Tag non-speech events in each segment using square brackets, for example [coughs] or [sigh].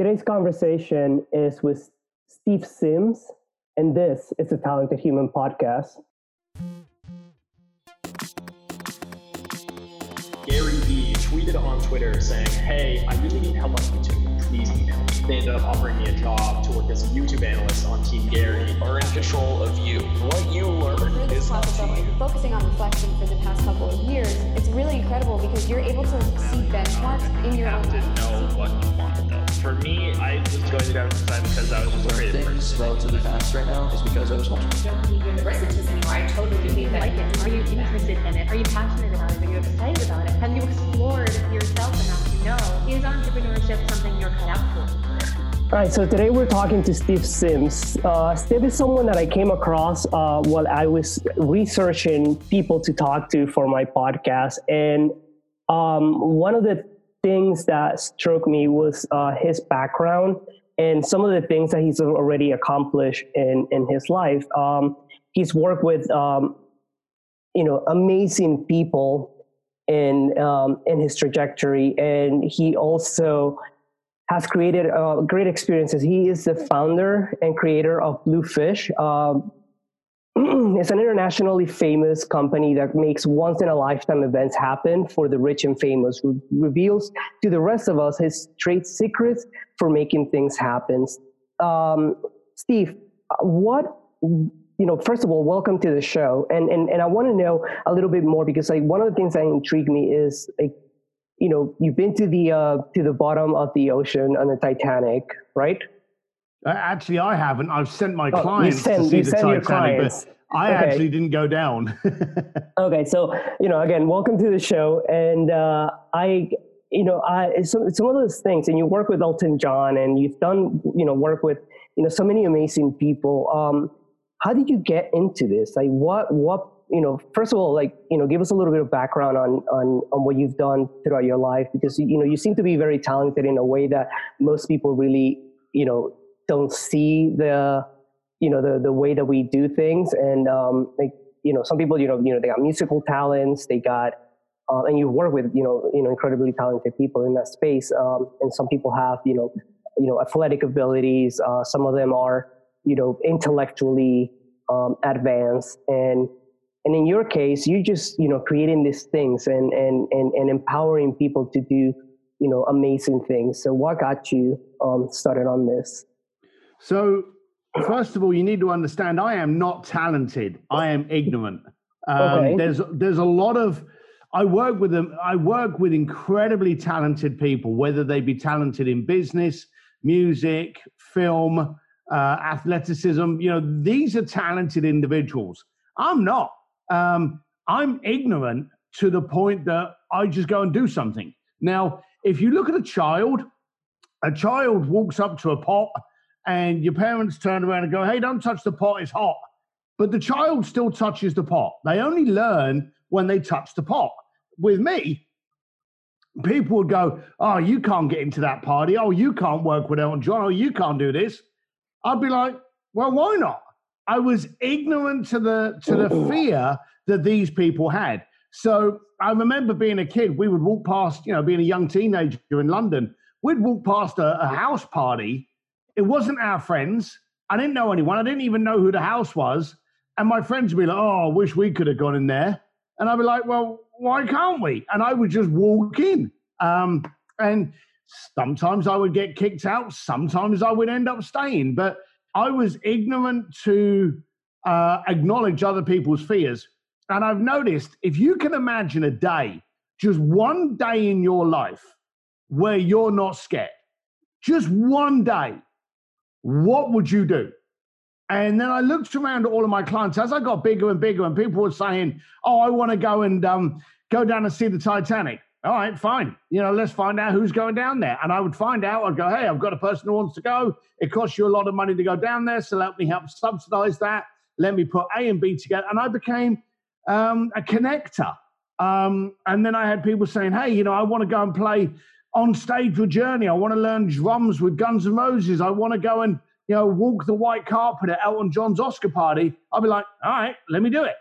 Today's conversation is with Steve Sims, and this is the Talented Human Podcast. Gary Vee tweeted on Twitter saying, Hey, I really need help on YouTube. Please email me. They ended up offering me a job to work as a YouTube analyst on Team Gary. Are in control of you. What you learn is up to you. Focusing on reflection for the past couple of years, it's really incredible because you're able to see benchmarks in your own game. know what you want though. For me, I was going to graphic design because I was just afraid of things relatively fast right now is because I was watching. I don't need universities anymore. I totally believe that. Like it. Are you interested in it? Are you passionate about it? Are you excited about it? Have you explored yourself enough to know is entrepreneurship something you're cut out for? All right, so today we're talking to Steve Sims. Uh, Steve is someone that I came across uh, while I was researching people to talk to for my podcast. And um, one of the things that struck me was uh, his background and some of the things that he's already accomplished in, in his life. Um, he's worked with, um, you know, amazing people in, um, in his trajectory. And he also has created uh, great experiences. He is the founder and creator of Bluefish. Um, [clears throat] it's an internationally famous company that makes once in a lifetime events happen for the rich and famous. Re- reveals to the rest of us his trade secrets for making things happen. Um, Steve, what you know? First of all, welcome to the show, and and and I want to know a little bit more because like one of the things that intrigued me is like you know, you've been to the uh, to the bottom of the ocean on the Titanic, right? Uh, actually, I haven't. I've sent my oh, clients send, to see the Titanic, but I okay. actually didn't go down. [laughs] okay, so you know, again, welcome to the show, and uh, I, you know, I some some of those things, and you work with Elton John, and you've done, you know, work with, you know, so many amazing people. Um, how did you get into this? Like, what what you know, first of all, like, you know, give us a little bit of background on, on, on what you've done throughout your life, because, you know, you seem to be very talented in a way that most people really, you know, don't see the, you know, the, the way that we do things. And, um, like, you know, some people, you know, you know, they got musical talents, they got, uh, and you work with, you know, you know, incredibly talented people in that space. Um, and some people have, you know, you know, athletic abilities. Uh, some of them are, you know, intellectually um, advanced and, and in your case you're just you know creating these things and and and, and empowering people to do you know amazing things. So what got you um, started on this? So first of all you need to understand i am not talented. I am ignorant. Um, okay. there's there's a lot of i work with them i work with incredibly talented people whether they be talented in business music film uh, athleticism you know these are talented individuals. I'm not um, I'm ignorant to the point that I just go and do something. Now, if you look at a child, a child walks up to a pot and your parents turn around and go, hey, don't touch the pot, it's hot. But the child still touches the pot. They only learn when they touch the pot. With me, people would go, oh, you can't get into that party. Oh, you can't work with Elton John. Oh, you can't do this. I'd be like, well, why not? I was ignorant to the to the fear that these people had. So I remember being a kid, we would walk past, you know, being a young teenager in London, we'd walk past a, a house party. It wasn't our friends. I didn't know anyone. I didn't even know who the house was. And my friends would be like, "Oh, I wish we could have gone in there." And I'd be like, "Well, why can't we?" And I would just walk in. Um, and sometimes I would get kicked out. Sometimes I would end up staying. But I was ignorant to uh, acknowledge other people's fears. And I've noticed if you can imagine a day, just one day in your life where you're not scared, just one day, what would you do? And then I looked around at all of my clients as I got bigger and bigger, and people were saying, "Oh, I want to go and um, go down and see the Titanic." All right, fine. You know, let's find out who's going down there. And I would find out, I'd go, hey, I've got a person who wants to go. It costs you a lot of money to go down there. So let me help subsidize that. Let me put A and B together. And I became um, a connector. Um, and then I had people saying, hey, you know, I want to go and play on stage with Journey. I want to learn drums with Guns N' Roses. I want to go and, you know, walk the white carpet at Elton John's Oscar party. I'd be like, all right, let me do it.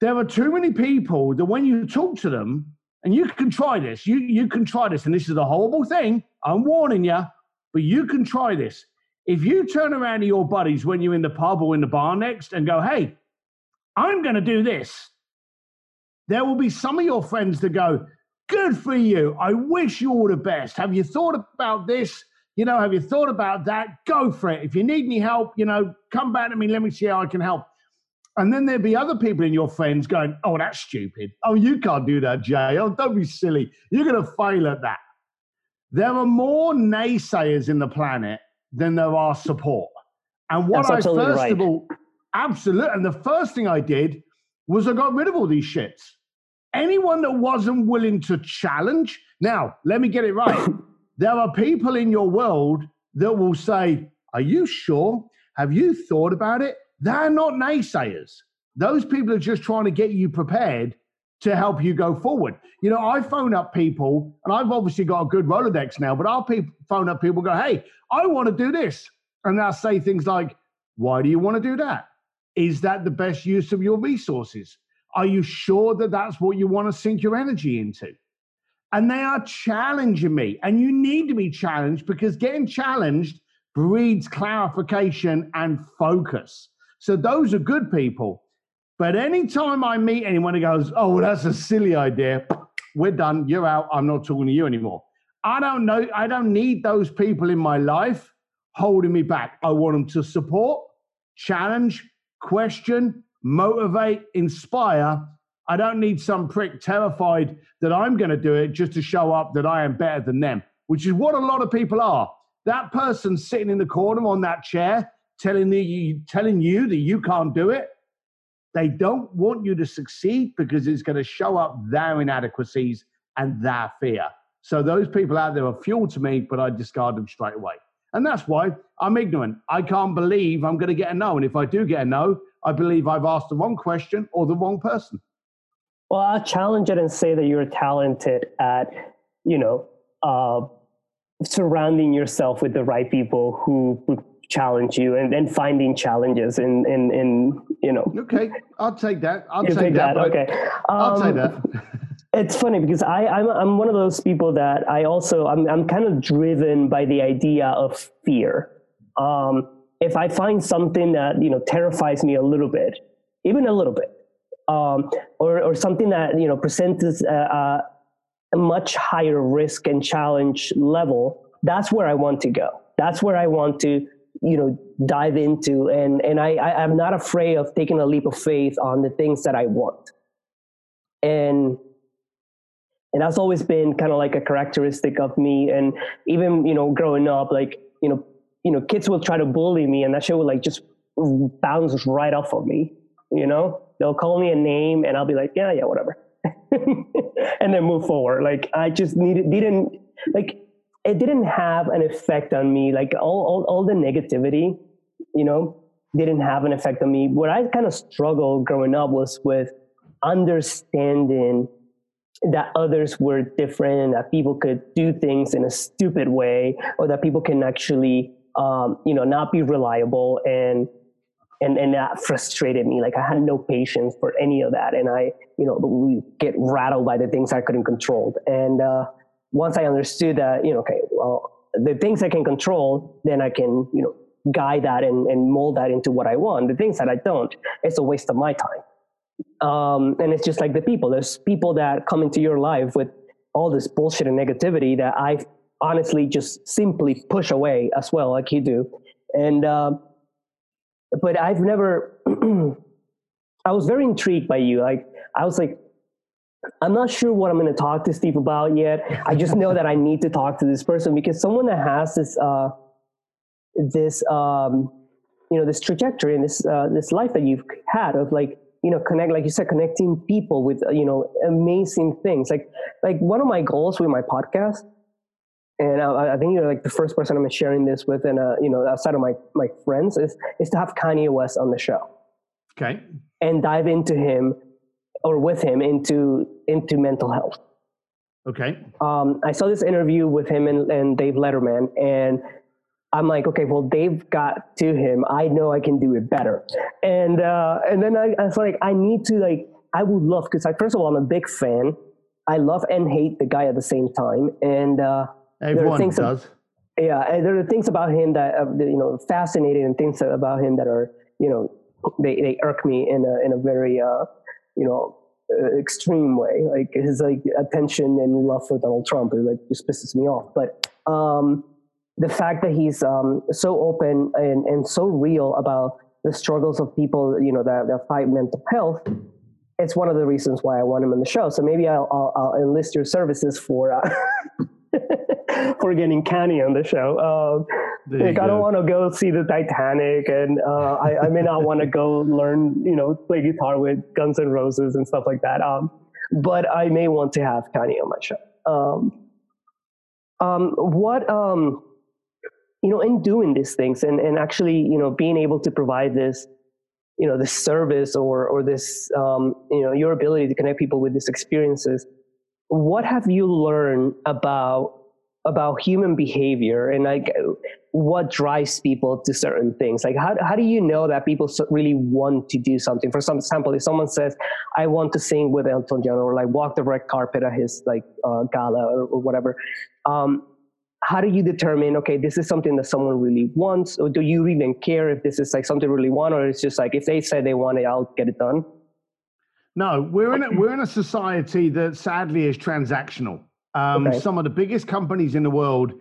There are too many people that when you talk to them, and you can try this. You you can try this, and this is a horrible thing. I'm warning you, but you can try this. If you turn around to your buddies when you're in the pub or in the bar next and go, hey, I'm going to do this, there will be some of your friends that go, good for you. I wish you all the best. Have you thought about this? You know, have you thought about that? Go for it. If you need any help, you know, come back to me. Let me see how I can help. And then there'd be other people in your friends going, Oh, that's stupid. Oh, you can't do that, Jay. Oh, don't be silly. You're going to fail at that. There are more naysayers in the planet than there are support. And what That's I first right. of all, absolutely, and the first thing I did was I got rid of all these shits. Anyone that wasn't willing to challenge. Now, let me get it right. [coughs] there are people in your world that will say, Are you sure? Have you thought about it? They're not naysayers. Those people are just trying to get you prepared to help you go forward. You know, I phone up people, and I've obviously got a good Rolodex now, but I'll pe- phone up people, go, hey, I want to do this. And they'll say things like, why do you want to do that? Is that the best use of your resources? Are you sure that that's what you want to sink your energy into? And they are challenging me. And you need to be challenged because getting challenged breeds clarification and focus. So those are good people. But anytime I meet anyone who goes, oh, well, that's a silly idea, we're done, you're out, I'm not talking to you anymore. I don't know, I don't need those people in my life holding me back. I want them to support, challenge, question, motivate, inspire. I don't need some prick terrified that I'm going to do it just to show up that I am better than them, which is what a lot of people are. That person sitting in the corner on that chair telling you, telling you that you can't do it, they don't want you to succeed because it's going to show up their inadequacies and their fear. So those people out there are fuel to me, but I discard them straight away. And that's why I'm ignorant. I can't believe I'm going to get a no. And if I do get a no, I believe I've asked the wrong question or the wrong person. Well, I'll challenge it and say that you're talented at, you know, uh, surrounding yourself with the right people who would challenge you and then finding challenges in, in, in you know. Okay, I'll take that. I'll take that. that, okay. I'll take Um, that. It's funny because I, I'm I'm one of those people that I also I'm I'm kind of driven by the idea of fear. Um, if I find something that you know terrifies me a little bit, even a little bit, um, or or something that you know presents a much higher risk and challenge level, that's where I want to go. That's where I want to you know dive into, and and I, I I'm not afraid of taking a leap of faith on the things that I want, and and that's always been kind of like a characteristic of me. And even you know growing up like you know you know kids will try to bully me and that shit will like just bounce right off of me you know? They'll call me a name and i'll be like yeah yeah whatever. [laughs] And then move forward. Like i just needed didn't like it didn't have an effect on me like all all, all the negativity you know didn't have an effect on me. What i kind of struggled growing up was with understanding that others were different and that people could do things in a stupid way or that people can actually um, you know not be reliable and and and that frustrated me. Like i had no patience for any of that and i you know get rattled by the things i couldn't control. And uh, once i understood that you know okay well the things i can control then i can you know guide that and, and mold that into what i want the things that i don't it's a waste of my time um, and it's just like the people. There's people that come into your life with all this bullshit and negativity that I honestly just simply push away as well, like you do. And uh, but I've never. [clears throat] I was very intrigued by you. Like I was like, I'm not sure what I'm going to talk to Steve about yet. I just know that I need to talk to this person because someone that has this uh, this um, you know this trajectory and this uh, this life that you've had of like you know connect like you said connecting people with uh, you know amazing things like like one of my goals with my podcast and I, I think you're like the first person I'm sharing this with and uh, you know outside of my my friends is is to have Kanye West on the show Okay. and dive into him or with him into into mental health Okay. um, I saw this interview with him and, and Dave Letterman, and I'm like, okay, well, Dave got to him. I know I can do it better. And uh, and then I, I was like, I need to like, I would love because I first of all, I'm a big fan. I love and hate the guy at the same time, and uh, Everyone does. Yeah, and there are things about him that uh, you know fascinating, and things about him that are you know they, they irk me in a in a very uh, you know uh, extreme way. Like his like attention and love for Donald Trump, it like just pisses me off. But um, the fact that he's um, so open and, and so real about the struggles of people, you know, that, that fight mental health, it's one of the reasons why I want him on the show. So maybe I'll, I'll, I'll enlist your services for uh, [laughs] for getting Kanye on the show. Um, like I don't want to go see the Titanic, and uh, I, I, may not want to go learn, you know, play guitar with Guns N' Roses and stuff like that. Um, but I may want to have Kanye on my show. Um, um, what um, you know, in doing these things, and and actually, you know, being able to provide this, you know, this service or or this, um, you know, your ability to connect people with these experiences. What have you learned about about human behavior and like what drives people to certain things. Like how, how do you know that people really want to do something? For some example if someone says i want to sing with elton john or like walk the red carpet at his like uh, gala or, or whatever um, how do you determine okay this is something that someone really wants? Or do you even care if this is like something really want or it's just like if they say they want it i'll get it done? No we're in a, we're in a society that sadly is transactional um, okay. Some of the biggest companies in the world,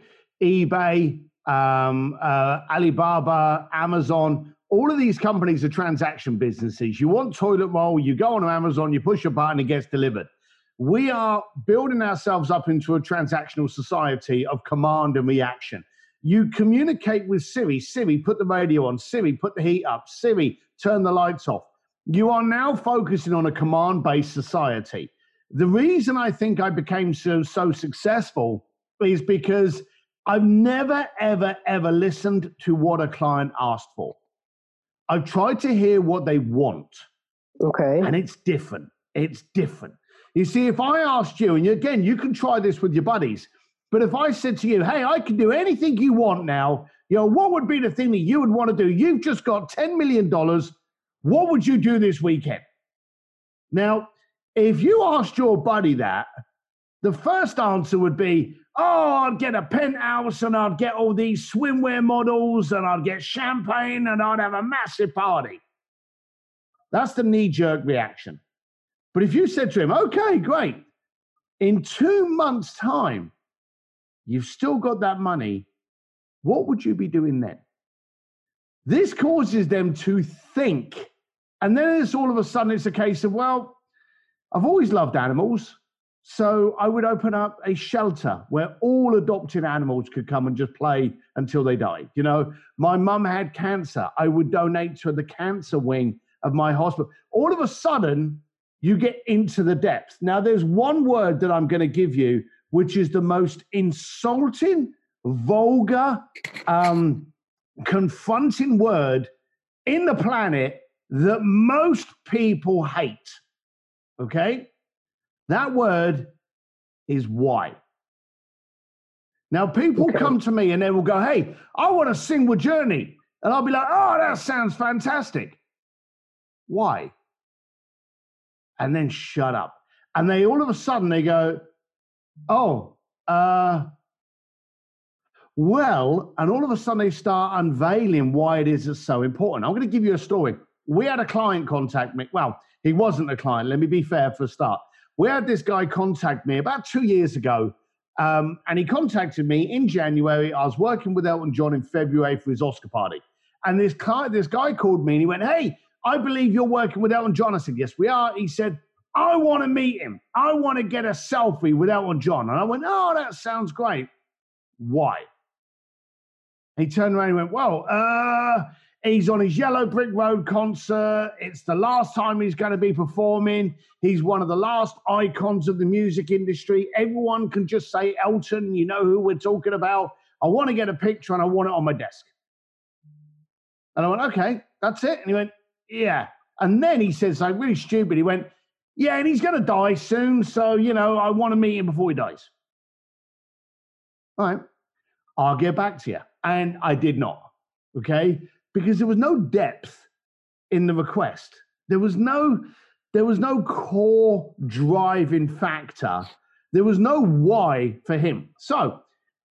eBay, um, uh, Alibaba, Amazon, all of these companies are transaction businesses. You want toilet roll, you go on Amazon, you push a button, it gets delivered. We are building ourselves up into a transactional society of command and reaction. You communicate with Siri. Siri, put the radio on. Siri, put the heat up. Siri, turn the lights off. You are now focusing on a command based society. The reason I think I became so, so successful is because I've never, ever, ever listened to what a client asked for. I've tried to hear what they want. Okay. And it's different. It's different. You see, if I asked you, and again, you can try this with your buddies, but if I said to you, hey, I can do anything you want now, you know, what would be the thing that you would want to do? You've just got $10 million. What would you do this weekend? Now, if you asked your buddy that, the first answer would be, oh, I'd get a penthouse and I'd get all these swimwear models and I'd get champagne and I'd have a massive party. That's the knee jerk reaction. But if you said to him, okay, great, in two months' time, you've still got that money, what would you be doing then? This causes them to think. And then it's all of a sudden, it's a case of, well, I've always loved animals. So I would open up a shelter where all adopted animals could come and just play until they died. You know, my mum had cancer. I would donate to the cancer wing of my hospital. All of a sudden, you get into the depth. Now, there's one word that I'm going to give you, which is the most insulting, vulgar, um, confronting word in the planet that most people hate. Okay? That word is why. Now, people okay. come to me and they will go, Hey, I want to sing with Journey. And I'll be like, Oh, that sounds fantastic. Why? And then shut up. And they all of a sudden they go, Oh, uh, well, and all of a sudden they start unveiling why it is it's so important. I'm going to give you a story. We had a client contact me. Well, he wasn't a client. Let me be fair for a start. We had this guy contact me about two years ago, um, and he contacted me in January. I was working with Elton John in February for his Oscar party, and this guy, this guy called me and he went, "Hey, I believe you're working with Elton John." I said, "Yes, we are." He said, "I want to meet him. I want to get a selfie with Elton John." And I went, "Oh, that sounds great. Why?" He turned around and went, "Well, uh." He's on his Yellow Brick Road concert. It's the last time he's going to be performing. He's one of the last icons of the music industry. Everyone can just say Elton, you know who we're talking about. I want to get a picture and I want it on my desk. And I went, okay, that's it. And he went, yeah. And then he says, like, really stupid. He went, yeah, and he's going to die soon. So, you know, I want to meet him before he dies. All right. I'll get back to you. And I did not. Okay because there was no depth in the request. There was no there was no core driving factor. There was no why for him. So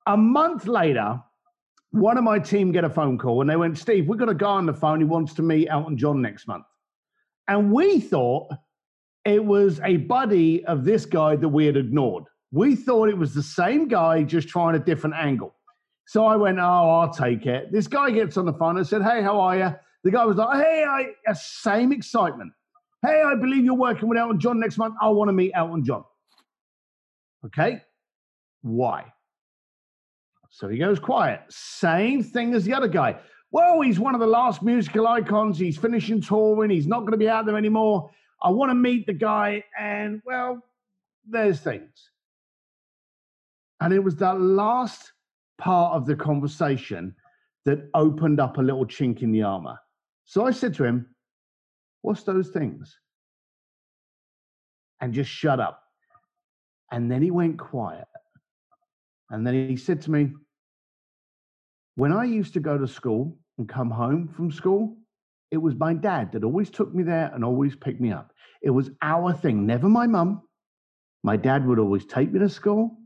a month later, one of my team get a phone call and they went, Steve, we've got a guy on the phone who wants to meet Elton John next month. And we thought it was a buddy of this guy that we had ignored. We thought it was the same guy, just trying a different angle. So I went, Oh, I'll take it. This guy gets on the phone and said, Hey, how are you? The guy was like, Hey, I, uh, same excitement. Hey, I believe you're working with Elton John next month. I want to meet Elton John. Okay. Why? So he goes quiet. Same thing as the other guy. Well, he's one of the last musical icons. He's finishing touring. He's not going to be out there anymore. I want to meet the guy. And well, there's things. And it was that last part of the conversation that opened up a little chink in the armor. So I said to him, What's those things? And just shut up. And then he went quiet. And then he said to me, When I used to go to school and come home from school, it was my dad that always took me there and always picked me up. It was our thing, never my mum. My dad would always take me to school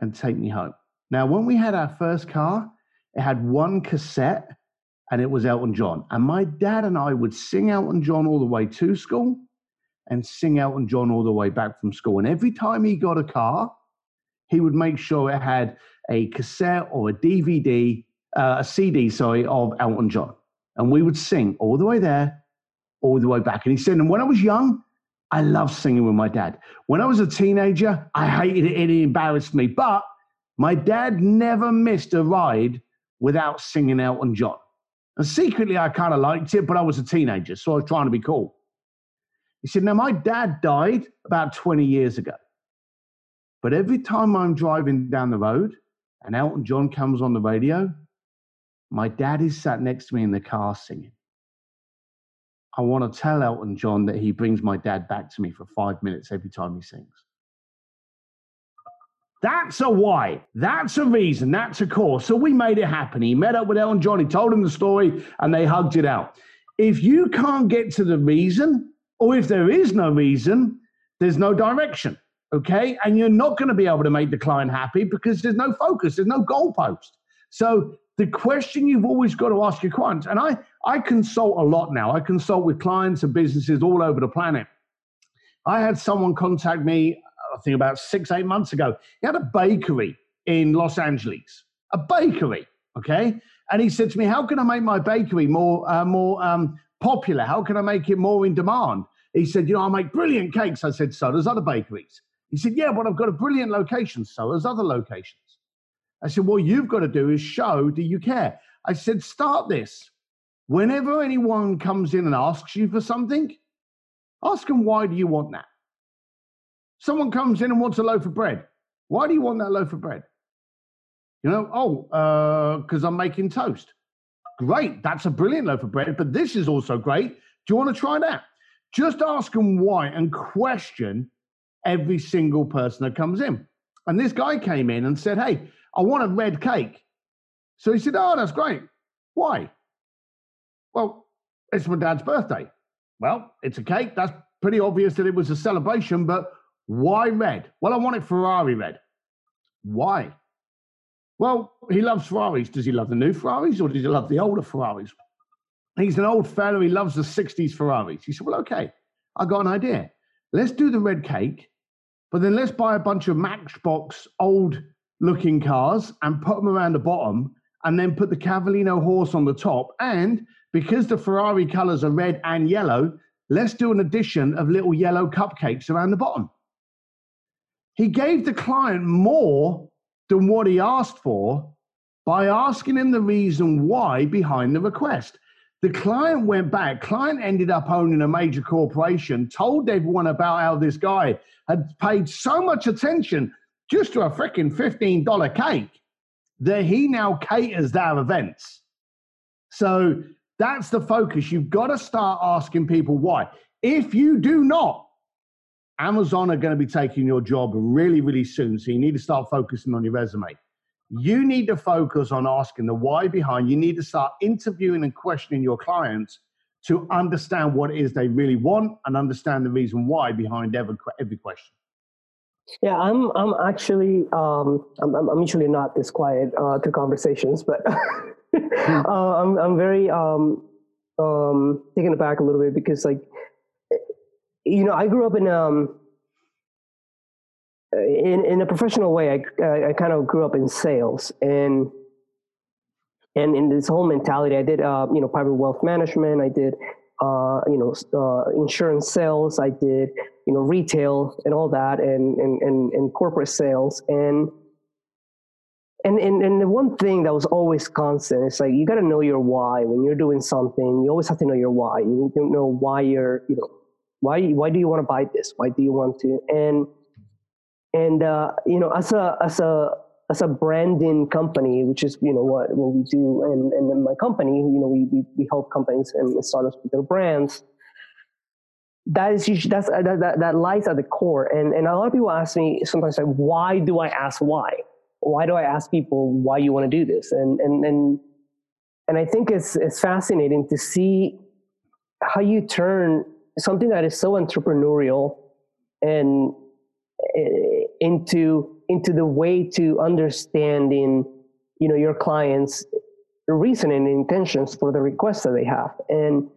and take me home. Now, when we had our first car, it had one cassette and it was Elton John. And my dad and I would sing Elton John all the way to school and sing Elton John all the way back from school. And every time he got a car, he would make sure it had a cassette or a DVD, uh, a CD, sorry, of Elton John. And we would sing all the way there, all the way back. And he said, and when I was young, I loved singing with my dad. When I was a teenager, I hated it and it embarrassed me. But my dad never missed a ride without singing Elton John. And secretly, I kind of liked it, but I was a teenager, so I was trying to be cool. He said, Now, my dad died about 20 years ago. But every time I'm driving down the road and Elton John comes on the radio, my dad is sat next to me in the car singing. I want to tell Elton John that he brings my dad back to me for five minutes every time he sings. That's a why. That's a reason. That's a cause. So we made it happen. He met up with Elton John. He told him the story and they hugged it out. If you can't get to the reason, or if there is no reason, there's no direction. Okay. And you're not going to be able to make the client happy because there's no focus, there's no goalpost. So the question you've always got to ask your clients, and I, I consult a lot now, I consult with clients and businesses all over the planet. I had someone contact me I think about six, eight months ago. He had a bakery in Los Angeles, a bakery, okay? And he said to me, How can I make my bakery more, uh, more um, popular? How can I make it more in demand? He said, You know, I make brilliant cakes. I said, So does other bakeries. He said, Yeah, but I've got a brilliant location. So does other locations. I said, What you've got to do is show do you care? I said, Start this. Whenever anyone comes in and asks you for something, ask them, Why do you want that? Someone comes in and wants a loaf of bread. Why do you want that loaf of bread? You know, oh, because uh, I'm making toast. Great, that's a brilliant loaf of bread, but this is also great. Do you want to try that? Just ask them why and question every single person that comes in. And this guy came in and said, Hey, I want a red cake. So he said, Oh, that's great. Why? Well, it's my dad's birthday. Well, it's a cake. That's pretty obvious that it was a celebration, but why red? Well, I want it Ferrari red. Why? Well, he loves Ferraris. Does he love the new Ferraris or does he love the older Ferraris? He's an old fellow. He loves the 60s Ferraris. He said, Well, okay, I got an idea. Let's do the red cake, but then let's buy a bunch of Matchbox old looking cars and put them around the bottom and then put the Cavallino horse on the top. And because the Ferrari colors are red and yellow, let's do an addition of little yellow cupcakes around the bottom. He gave the client more than what he asked for by asking him the reason why behind the request. The client went back. Client ended up owning a major corporation, told everyone about how this guy had paid so much attention just to a freaking $15 cake that he now caters their events. So that's the focus. You've got to start asking people why. If you do not, Amazon are going to be taking your job really, really soon. So you need to start focusing on your resume. You need to focus on asking the why behind. You need to start interviewing and questioning your clients to understand what it is they really want and understand the reason why behind every, every question. Yeah, I'm. I'm actually. Um, I'm. I'm usually not this quiet uh, to conversations, but [laughs] uh, I'm. I'm very um, um, taken aback a little bit because, like, you know, I grew up in um, in in a professional way. I I kind of grew up in sales and and in this whole mentality. I did uh, you know private wealth management. I did uh, you know, uh, insurance sales. I did, you know, retail and all that, and and and, and corporate sales. And and and and the one thing that was always constant is like you got to know your why when you're doing something. You always have to know your why. You need to know why you're, you know, why why do you want to buy this? Why do you want to? And and uh, you know, as a as a as a branding company, which is you know what, what we do, and, and in my company, you know, we, we, we help companies and startups with their brands. That is that's that, that, that lies at the core, and and a lot of people ask me sometimes like, why do I ask why? Why do I ask people why you want to do this? And and and and I think it's it's fascinating to see how you turn something that is so entrepreneurial and eh, into into the way to understanding you know your clients reasoning and intentions for the requests that they have. And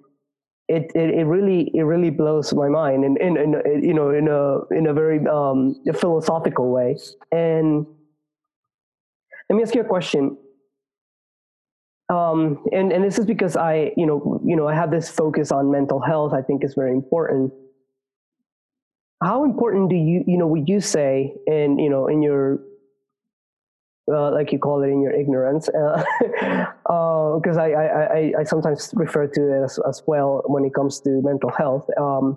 it, it, it really it really blows my mind and in, in, in, you know in a in a very um, philosophical way. And let me ask you a question um, and and this is because I you know you know I have this focus on mental health I think is very important. How important do you you know would you say in you know in your uh, like you call it in your ignorance because [laughs] uh, uh, I, I, I, sometimes refer to it as, as well when it comes to mental health because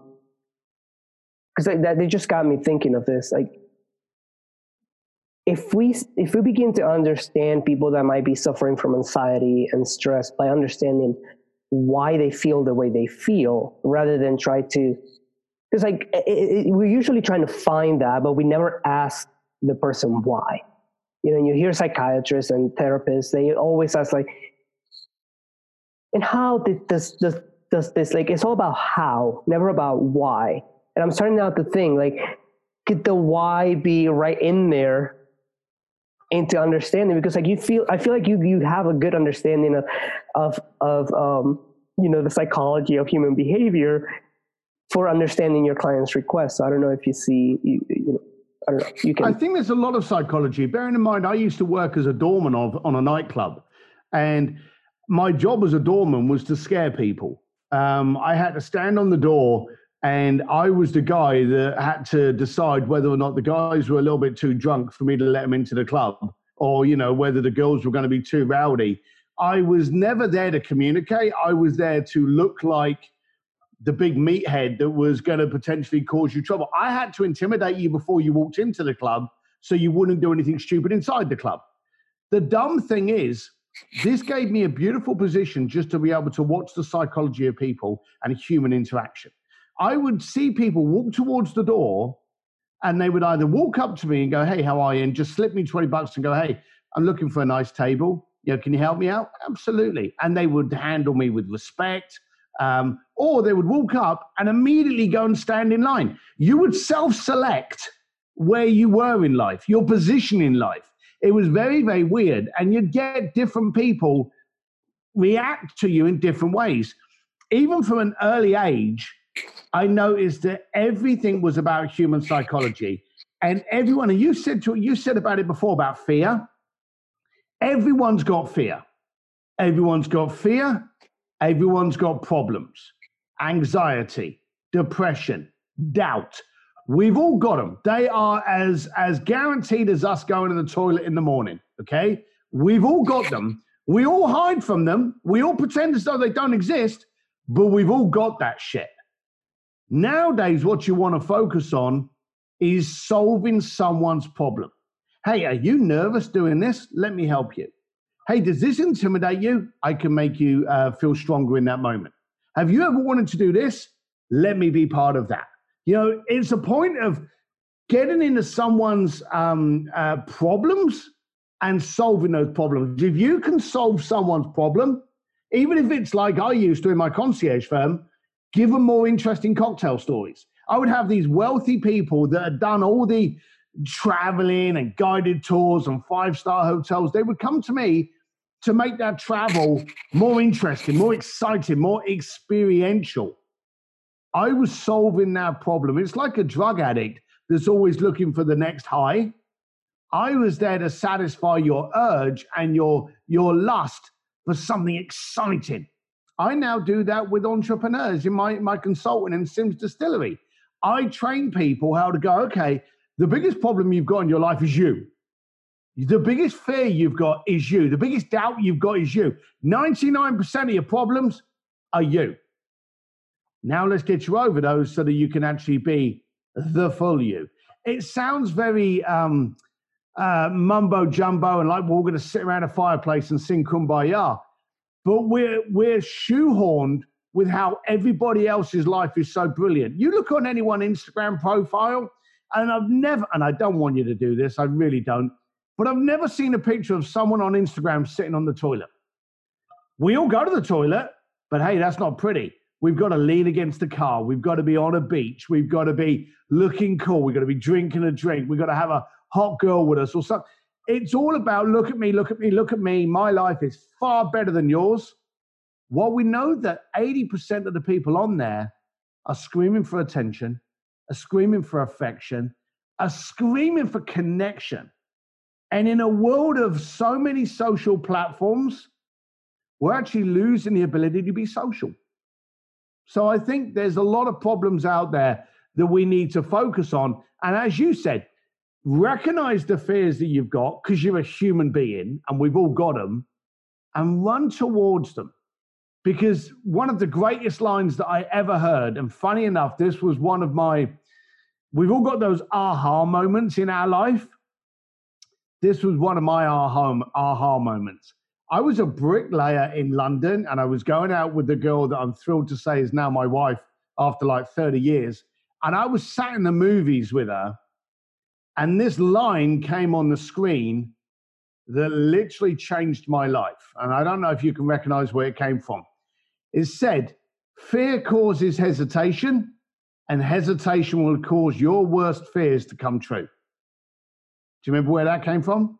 um, that they just got me thinking of this like if we if we begin to understand people that might be suffering from anxiety and stress by understanding why they feel the way they feel rather than try to because like it, it, we're usually trying to find that, but we never ask the person why. You know, and you hear psychiatrists and therapists; they always ask like, "And how did this does this like?" It's all about how, never about why. And I'm starting out to think like, could the why be right in there into understanding? Because like you feel, I feel like you you have a good understanding of of of um, you know the psychology of human behavior for understanding your client's requests. I don't know if you see, you, you know, I don't know. You can. I think there's a lot of psychology. Bearing in mind, I used to work as a doorman of, on a nightclub, and my job as a doorman was to scare people. Um, I had to stand on the door, and I was the guy that had to decide whether or not the guys were a little bit too drunk for me to let them into the club, or you know whether the girls were going to be too rowdy. I was never there to communicate. I was there to look like the big meathead that was going to potentially cause you trouble. I had to intimidate you before you walked into the club so you wouldn't do anything stupid inside the club. The dumb thing is, this gave me a beautiful position just to be able to watch the psychology of people and human interaction. I would see people walk towards the door and they would either walk up to me and go, Hey, how are you? And just slip me 20 bucks and go, Hey, I'm looking for a nice table. You know, can you help me out? Absolutely. And they would handle me with respect um, or they would walk up and immediately go and stand in line. You would self select where you were in life, your position in life. It was very, very weird. And you'd get different people react to you in different ways. Even from an early age, I noticed that everything was about human psychology. And everyone, and you said to you said about it before about fear. Everyone's got fear. Everyone's got fear Everyone's got problems anxiety, depression, doubt. We've all got them. They are as, as guaranteed as us going to the toilet in the morning. Okay. We've all got them. We all hide from them. We all pretend as though they don't exist, but we've all got that shit. Nowadays, what you want to focus on is solving someone's problem. Hey, are you nervous doing this? Let me help you. Hey, does this intimidate you? I can make you uh, feel stronger in that moment. Have you ever wanted to do this? Let me be part of that. You know, it's a point of getting into someone's um, uh, problems and solving those problems. If you can solve someone's problem, even if it's like I used to in my concierge firm, give them more interesting cocktail stories. I would have these wealthy people that had done all the traveling and guided tours and five star hotels. They would come to me to make that travel more interesting, more exciting, more experiential. I was solving that problem. It's like a drug addict that's always looking for the next high. I was there to satisfy your urge and your, your lust for something exciting. I now do that with entrepreneurs in my, my consulting and Sims Distillery. I train people how to go, okay, the biggest problem you've got in your life is you. The biggest fear you've got is you. The biggest doubt you've got is you. 99% of your problems are you. Now let's get you over those so that you can actually be the full you. It sounds very um, uh, mumbo jumbo and like we're all going to sit around a fireplace and sing kumbaya, but we're we're shoehorned with how everybody else's life is so brilliant. You look on anyone Instagram profile, and I've never, and I don't want you to do this, I really don't, but I've never seen a picture of someone on Instagram sitting on the toilet. We all go to the toilet, but hey, that's not pretty. We've got to lean against the car. We've got to be on a beach. We've got to be looking cool. We've got to be drinking a drink. We've got to have a hot girl with us or something. It's all about look at me, look at me, look at me. My life is far better than yours. Well, we know that 80% of the people on there are screaming for attention, are screaming for affection, are screaming for connection. And in a world of so many social platforms, we're actually losing the ability to be social. So I think there's a lot of problems out there that we need to focus on. And as you said, recognize the fears that you've got because you're a human being and we've all got them and run towards them. Because one of the greatest lines that I ever heard, and funny enough, this was one of my, we've all got those aha moments in our life. This was one of my aha, aha moments. I was a bricklayer in London and I was going out with the girl that I'm thrilled to say is now my wife after like 30 years. And I was sat in the movies with her, and this line came on the screen that literally changed my life. And I don't know if you can recognize where it came from. It said, Fear causes hesitation, and hesitation will cause your worst fears to come true. Do you remember where that came from?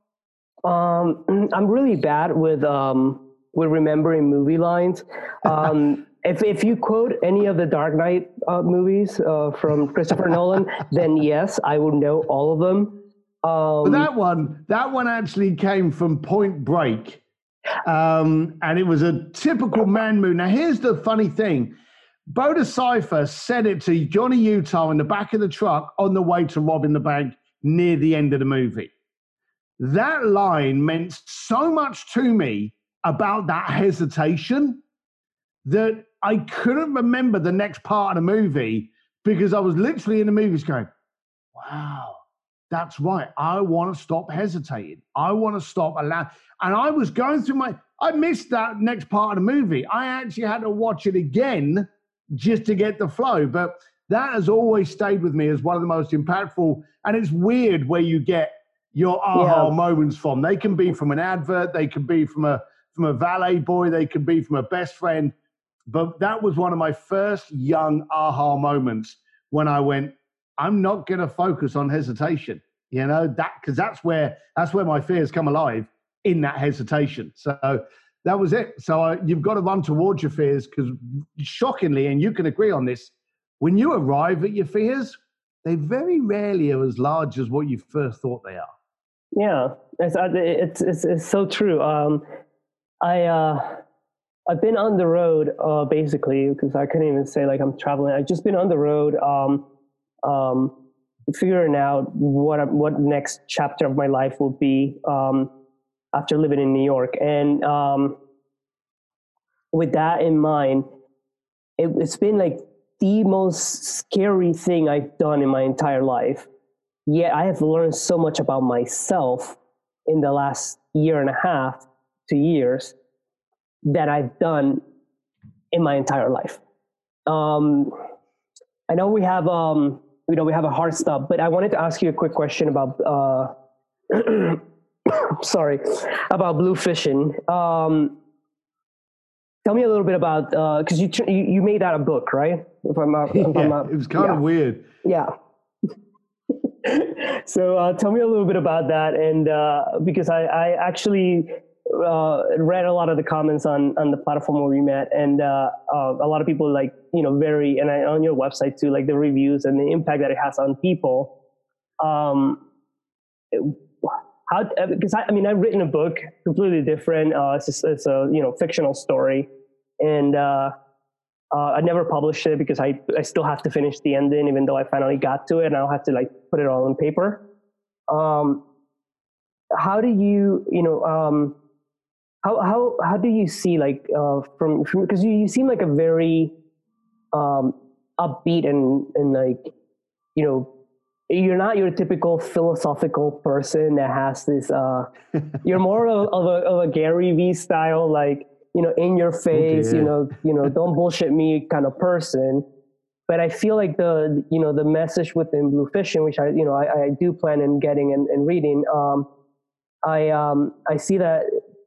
Um, I'm really bad with um, with remembering movie lines. Um, if if you quote any of the Dark Knight uh, movies uh, from Christopher Nolan, [laughs] then yes, I would know all of them. Um, that one, that one actually came from Point Break, um, and it was a typical man move. Now, here's the funny thing: Bodhi Cipher said it to Johnny Utah in the back of the truck on the way to robbing the bank near the end of the movie that line meant so much to me about that hesitation that I couldn't remember the next part of the movie because I was literally in the movies going, wow, that's right. I want to stop hesitating. I want to stop allowing. And I was going through my, I missed that next part of the movie. I actually had to watch it again just to get the flow. But that has always stayed with me as one of the most impactful. And it's weird where you get your aha yeah. moments from. They can be from an advert, they can be from a from a valet boy, they can be from a best friend. But that was one of my first young aha moments when I went, I'm not going to focus on hesitation. You know that because that's where that's where my fears come alive in that hesitation. So that was it. So uh, you've got to run towards your fears because shockingly, and you can agree on this, when you arrive at your fears, they very rarely are as large as what you first thought they are. Yeah, it's uh, it's it's, it's so true. Um, I uh, I've been on the road uh, basically because I couldn't even say like I'm traveling. I've just been on the road, um, um, figuring out what what next chapter of my life will be um, after living in New York, and um, with that in mind, it, it's been like the most scary thing I've done in my entire life. Yet I have learned so much about myself in the last year and a half, two years, that I've done in my entire life. Um, I know we have, um, you know, we have a hard stop, but I wanted to ask you a quick question about, uh, [coughs] sorry, about bluefishing. Um, tell me a little bit about because uh, you, you you made that a book, right? If I'm not, if yeah, I'm not, it was kind yeah. of weird. Yeah. [laughs] so uh, tell me a little bit about that, and uh, because I, I actually uh, read a lot of the comments on on the platform where we met, and uh, uh, a lot of people like you know very and I, on your website too, like the reviews and the impact that it has on people. Um, how because I, I, mean I've written a book completely different. Uh, it's just, it's a you know fictional story, and uh, uh, I never published it because I I still have to finish the ending, even though I finally got to it, and I'll have to like put it all on paper. Um, how do you you know um, how how how do you see like uh, from because you, you seem like a very um, upbeat and and like you know you're not your typical philosophical person that has this uh [laughs] you're more of, of, a, of a gary vee style like you know in your face okay. you know you know don't bullshit me kind of person but i feel like the you know the message within Bluefishing which i you know i, I do plan on getting and, and reading um i um i see that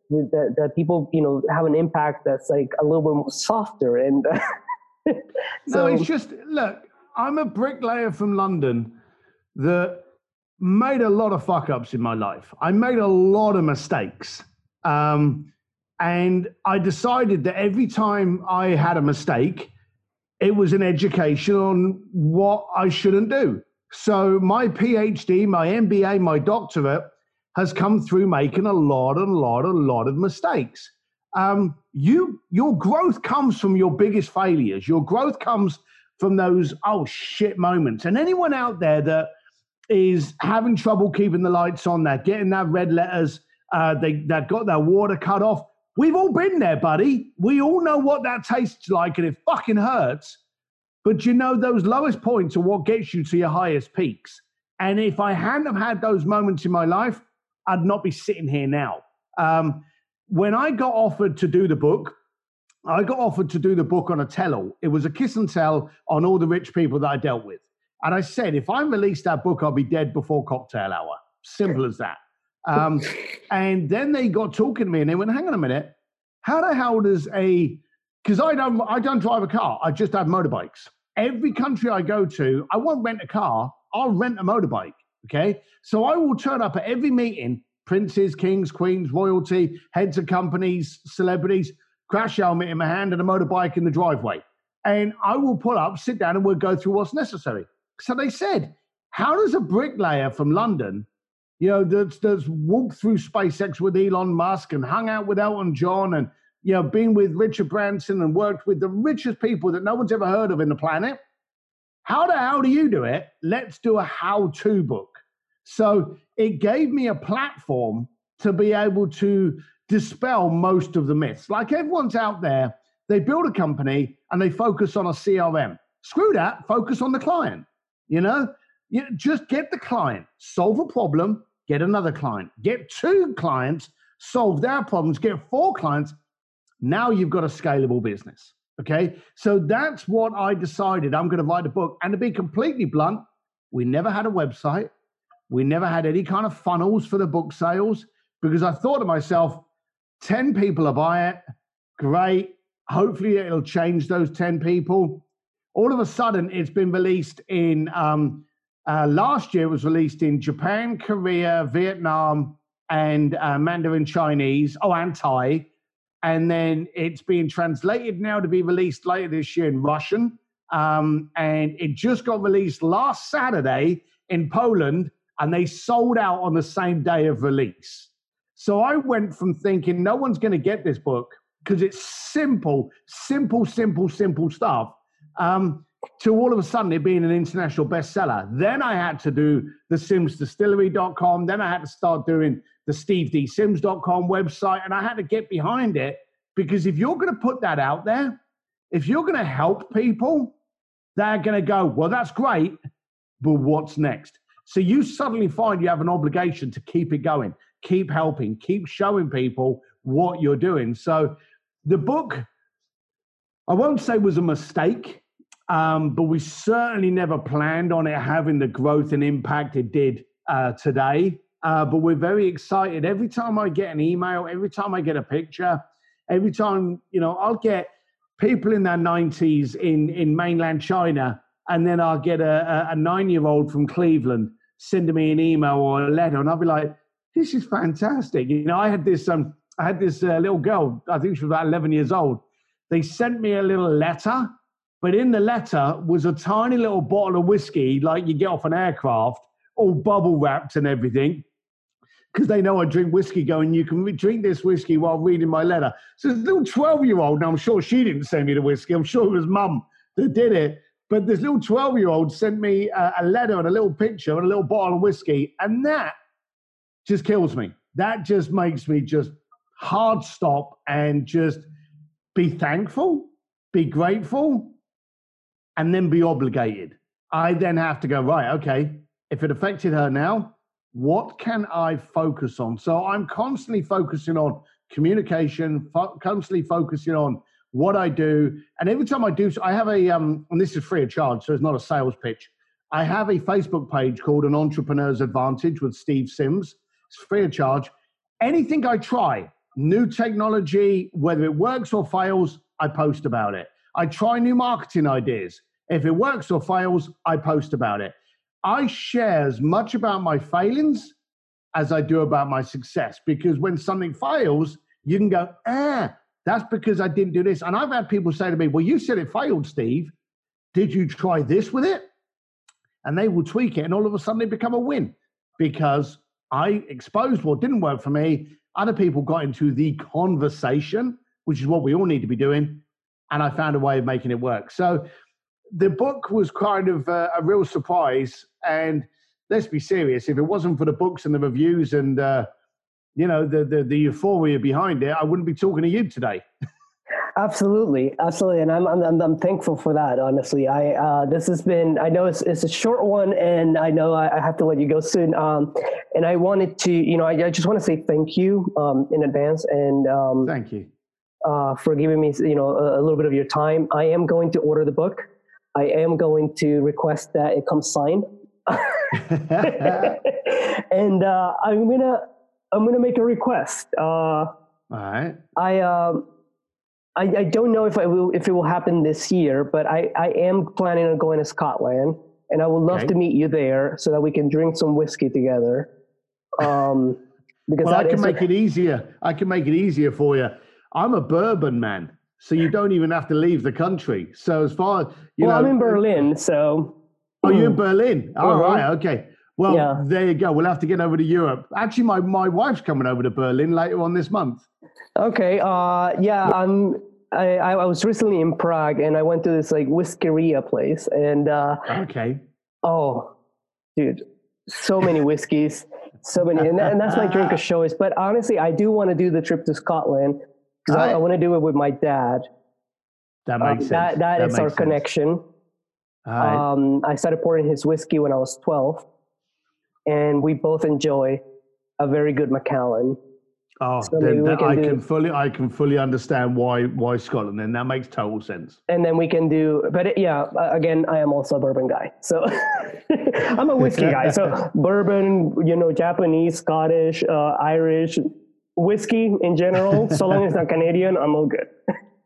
that, that people you know have an impact that's like a little bit more softer and [laughs] so, no it's just look i'm a bricklayer from london that made a lot of fuck ups in my life. I made a lot of mistakes. Um, and I decided that every time I had a mistake, it was an education on what I shouldn't do. So my PhD, my MBA, my doctorate has come through making a lot and a lot, a lot of mistakes. Um, you, your growth comes from your biggest failures. Your growth comes from those oh shit moments. And anyone out there that is having trouble keeping the lights on, they're getting that red letters, uh, they, they've got their water cut off. We've all been there, buddy. We all know what that tastes like, and it fucking hurts. But you know, those lowest points are what gets you to your highest peaks. And if I hadn't have had those moments in my life, I'd not be sitting here now. Um, when I got offered to do the book, I got offered to do the book on a tell-all. It was a kiss and tell on all the rich people that I dealt with. And I said, if I release that book, I'll be dead before cocktail hour. Simple as that. Um, and then they got talking to me and they went, hang on a minute. How the hell does a, because I don't, I don't drive a car. I just have motorbikes. Every country I go to, I won't rent a car. I'll rent a motorbike. Okay. So I will turn up at every meeting, princes, kings, queens, royalty, heads of companies, celebrities, crash helmet in my hand and a motorbike in the driveway. And I will pull up, sit down, and we'll go through what's necessary. So they said, how does a bricklayer from London, you know, that's, that's walked through SpaceX with Elon Musk and hung out with Elton John and, you know, been with Richard Branson and worked with the richest people that no one's ever heard of in the planet? How the hell do you do it? Let's do a how to book. So it gave me a platform to be able to dispel most of the myths. Like everyone's out there, they build a company and they focus on a CRM. Screw that, focus on the client. You know, you just get the client, solve a problem, get another client, get two clients, solve their problems, get four clients. Now you've got a scalable business. Okay. So that's what I decided. I'm going to write a book. And to be completely blunt, we never had a website. We never had any kind of funnels for the book sales because I thought to myself, 10 people will buy it. Great. Hopefully, it'll change those 10 people all of a sudden it's been released in um, uh, last year it was released in Japan, Korea, Vietnam, and uh, Mandarin Chinese. Oh, and Thai. And then it's being translated now to be released later this year in Russian. Um, and it just got released last Saturday in Poland, and they sold out on the same day of release. So I went from thinking no one's going to get this book because it's simple, simple, simple, simple stuff um, to all of a sudden it being an international bestseller. Then I had to do the simsdistillery.com. Then I had to start doing the stevedsims.com website. And I had to get behind it because if you're going to put that out there, if you're going to help people, they're going to go, well, that's great, but what's next? So you suddenly find you have an obligation to keep it going, keep helping, keep showing people what you're doing. So the book, I won't say was a mistake um, but we certainly never planned on it having the growth and impact it did uh, today. Uh, but we're very excited. Every time I get an email, every time I get a picture, every time, you know, I'll get people in their 90s in, in mainland China, and then I'll get a, a nine year old from Cleveland sending me an email or a letter, and I'll be like, "This is fantastic." You know, I had this um, I had this uh, little girl. I think she was about eleven years old. They sent me a little letter, but in the letter was a tiny little bottle of whiskey, like you get off an aircraft, all bubble wrapped and everything. Because they know I drink whiskey, going, you can drink this whiskey while reading my letter. So this little 12 year old, now I'm sure she didn't send me the whiskey, I'm sure it was mum that did it. But this little 12 year old sent me a, a letter and a little picture and a little bottle of whiskey. And that just kills me. That just makes me just hard stop and just be thankful, be grateful, and then be obligated. I then have to go, right, okay, if it affected her now, what can I focus on? So I'm constantly focusing on communication, fo- constantly focusing on what I do. And every time I do, I have a, um, and this is free of charge, so it's not a sales pitch. I have a Facebook page called An Entrepreneur's Advantage with Steve Sims. It's free of charge. Anything I try, new technology, whether it works or fails, I post about it. I try new marketing ideas. If it works or fails, I post about it. I share as much about my failings as I do about my success because when something fails, you can go, ah, that's because I didn't do this. And I've had people say to me, well, you said it failed, Steve. Did you try this with it? And they will tweak it, and all of a sudden they become a win because I exposed what didn't work for me. Other people got into the conversation, which is what we all need to be doing. And I found a way of making it work. So the book was kind of a, a real surprise. And let's be serious, if it wasn't for the books and the reviews and, uh, you know, the, the, the euphoria behind it, I wouldn't be talking to you today. [laughs] Absolutely, absolutely, and I'm, I'm I'm thankful for that. Honestly, I uh, this has been I know it's it's a short one, and I know I, I have to let you go soon. Um, and I wanted to, you know, I, I just want to say thank you um, in advance, and um, thank you uh, for giving me, you know, a, a, little bit of your time. I am going to order the book. I am going to request that it comes signed, [laughs] [laughs] and uh, I'm gonna I'm gonna make a request. Uh, All right. I um I, I don't know if I will if it will happen this year, but I, I am planning on going to Scotland, and I would love okay. to meet you there so that we can drink some whiskey together. Um, because well, I can make it easier. I can make it easier for you. I'm a bourbon man, so you don't even have to leave the country. So as far as you well, know, I'm in Berlin, so. Oh, you're in. [clears throat] Berlin. All uh-huh. right, okay. Well, yeah. there you go. We'll have to get over to Europe. Actually, my, my wife's coming over to Berlin later on this month. Okay. Uh, yeah, I'm. I, I was recently in Prague and I went to this like whiskeria place and. Uh, okay. Oh, dude, so many whiskeys, so many, and, that, and that's my drink of [laughs] choice. But honestly, I do want to do the trip to Scotland because I, I want to do it with my dad. That makes um, sense. That, that, that is our sense. connection. Right. Um, I started pouring his whiskey when I was 12, and we both enjoy a very good Macallan. Oh, so then that, I do, can fully, I can fully understand why why Scotland. Then that makes total sense. And then we can do, but it, yeah, again, I am also a bourbon guy, so [laughs] I'm a whiskey guy. So [laughs] bourbon, you know, Japanese, Scottish, uh, Irish, whiskey in general. so long as it's not [laughs] Canadian, I'm all good.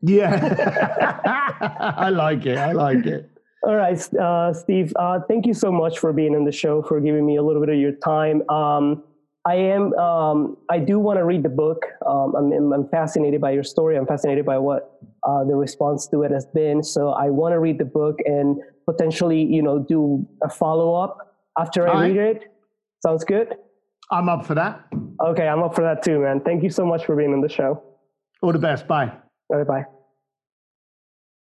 yeah, I like it. I like it. All right, uh, Steve. Uh, thank you so much for being on the show, for giving me a little bit of your time. Um, I am. Um, I do want to read the book. Um, I'm, I'm, fascinated by your story. I'm fascinated by what uh, the response to it has been. So I want to read the book and potentially, you know, do a follow up after I read it. Sounds good. I'm up for that. Okay, I'm up for that too, man. Thank you so much for being on the show. All the best. Bye. All right, bye.